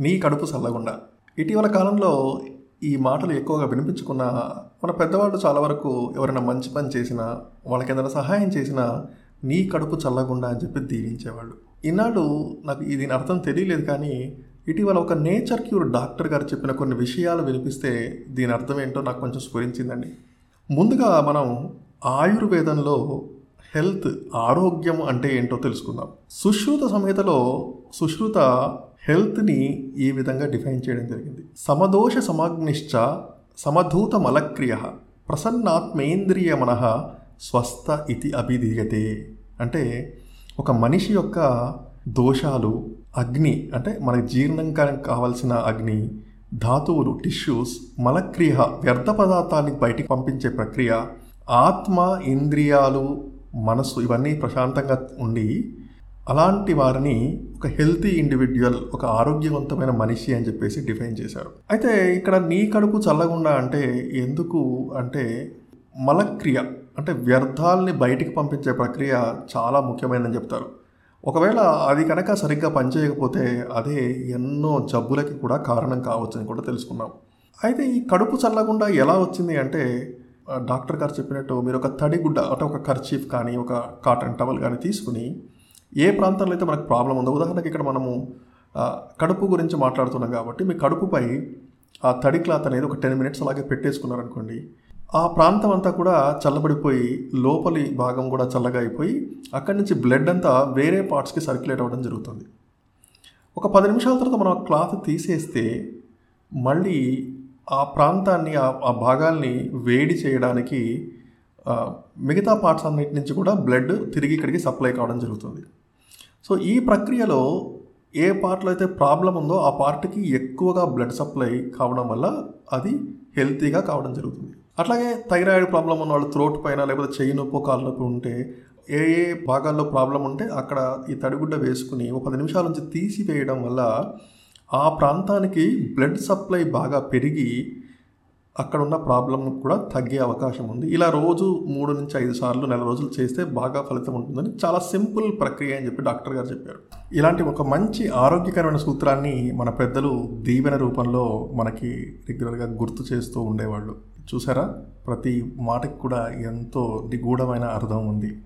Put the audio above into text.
నీ కడుపు చల్లగుండా ఇటీవల కాలంలో ఈ మాటలు ఎక్కువగా వినిపించుకున్న మన పెద్దవాళ్ళు చాలా వరకు ఎవరైనా మంచి పని చేసినా వాళ్ళకి ఏదైనా సహాయం చేసినా నీ కడుపు చల్లగుండా అని చెప్పి దీవించేవాళ్ళు. ఈనాడు నాకు దీని అర్థం తెలియలేదు కానీ ఇటీవల ఒక నేచర్ క్యూర్ డాక్టర్ గారు చెప్పిన కొన్ని విషయాలు వినిపిస్తే దీని అర్థం ఏంటో నాకు కొంచెం స్ఫురించిందండి. ముందుగా మనం ఆయుర్వేదంలో హెల్త్ ఆరోగ్యం అంటే ఏంటో తెలుసుకుందాం. సుశ్రుత సంహితలో సుశ్రుత హెల్త్ని ఈ విధంగా డిఫైన్ చేయడం జరిగింది. సమదోష సమాగ్నిశ్చ సమధూత మలక్రియ ప్రసన్నాత్మేంద్రియ మనః స్వస్థ ఇతి అభిధీయతే. అంటే ఒక మనిషి యొక్క దోషాలు అగ్ని అంటే మనకి జీర్ణంకానికి కావాల్సిన అగ్ని ధాతువులు టిష్యూస్ మలక్రియ వ్యర్థ పదార్థాన్ని బయటికి పంపించే ప్రక్రియ ఆత్మ ఇంద్రియాలు మనసు ఇవన్నీ ప్రశాంతంగా ఉండి అలాంటి వారిని ఒక హెల్తీ ఇండివిజువల్ ఒక ఆరోగ్యవంతమైన మనిషి అని చెప్పేసి డిఫైన్ చేశారు. అయితే ఇక్కడ నీ కడుపు చల్లగుండా అంటే ఎందుకు అంటే మలక్రియ అంటే వ్యర్థాలని బయటికి పంపించే ప్రక్రియ చాలా ముఖ్యమైనదని చెప్తారు. ఒకవేళ అది కనుక సరిగ్గా పనిచేయకపోతే అదే ఎన్నో జబ్బులకి కూడా కారణం కావచ్చని కూడా తెలుసుకున్నాం. అయితే ఈ కడుపు చల్లకుండా ఎలా వచ్చింది అంటే డాక్టర్ గారు చెప్పినట్టు మీరు ఒక తడిగుడ్డ అంటే ఒక కర్చీఫ్ కానీ ఒక కాటన్ టవల్ కానీ తీసుకుని ఏ ప్రాంతంలో అయితే మనకు ప్రాబ్లం ఉందో ఉదాహరణకి ఇక్కడ మనము కడుపు గురించి మాట్లాడుతున్నాం కాబట్టి మీ కడుపుపై ఆ తడి క్లాత్ అనేది ఒక టెన్ మినిట్స్ అలాగే పెట్టేసుకున్నారనుకోండి ఆ ప్రాంతం అంతా కూడా చల్లబడిపోయి లోపలి భాగం కూడా చల్లగా అయిపోయి అక్కడి నుంచి బ్లడ్ అంతా వేరే పార్ట్స్కి సర్క్యులేట్ అవ్వడం జరుగుతుంది. ఒక పది నిమిషాల తర్వాత మనం ఆ క్లాత్ తీసేస్తే మళ్ళీ ఆ ప్రాంతాన్ని ఆ ఆ భాగాల్ని వేడి చేయడానికి మిగతా పార్ట్స్ అన్నిటి నుంచి కూడా బ్లడ్ తిరిగి ఇక్కడికి సప్లై కావడం జరుగుతుంది. సో ఈ ప్రక్రియలో ఏ పార్ట్లో అయితే ప్రాబ్లం ఉందో ఆ పార్ట్కి ఎక్కువగా బ్లడ్ సప్లై కావడం వల్ల అది హెల్తీగా కావడం జరుగుతుంది. అట్లాగే థైరాయిడ్ ప్రాబ్లం ఉన్న వాళ్ళు త్రోట్ పైన లేకపోతే చెయ్యి నొప్పి కాళ్ళ నొప్పి ఉంటే ఏ ఏ భాగాల్లో ప్రాబ్లం ఉంటే అక్కడ ఈ తడిగుడ్డ వేసుకుని ఒక పది నిమిషాల నుంచి తీసివేయడం వల్ల ఆ ప్రాంతానికి బ్లడ్ సప్లై బాగా పెరిగి అక్కడ ఉన్న ప్రాబ్లం కూడా తగ్గే అవకాశం ఉంది. ఇలా రోజు మూడు నుంచి ఐదు సార్లు నెల రోజులు చేస్తే బాగా ఫలితం ఉంటుందని చాలా సింపుల్ ప్రక్రియ అని చెప్పి డాక్టర్ గారు చెప్పారు. ఇలాంటి ఒక మంచి ఆరోగ్యకరమైన సూత్రాన్ని మన పెద్దలు దీవెన రూపంలో మనకి రెగ్యులర్గా గుర్తు చేస్తూ ఉండేవాళ్ళు. చూసారా? ప్రతి మాటకి కూడా ఎంతో నిగూఢమైన అర్థం ఉంది.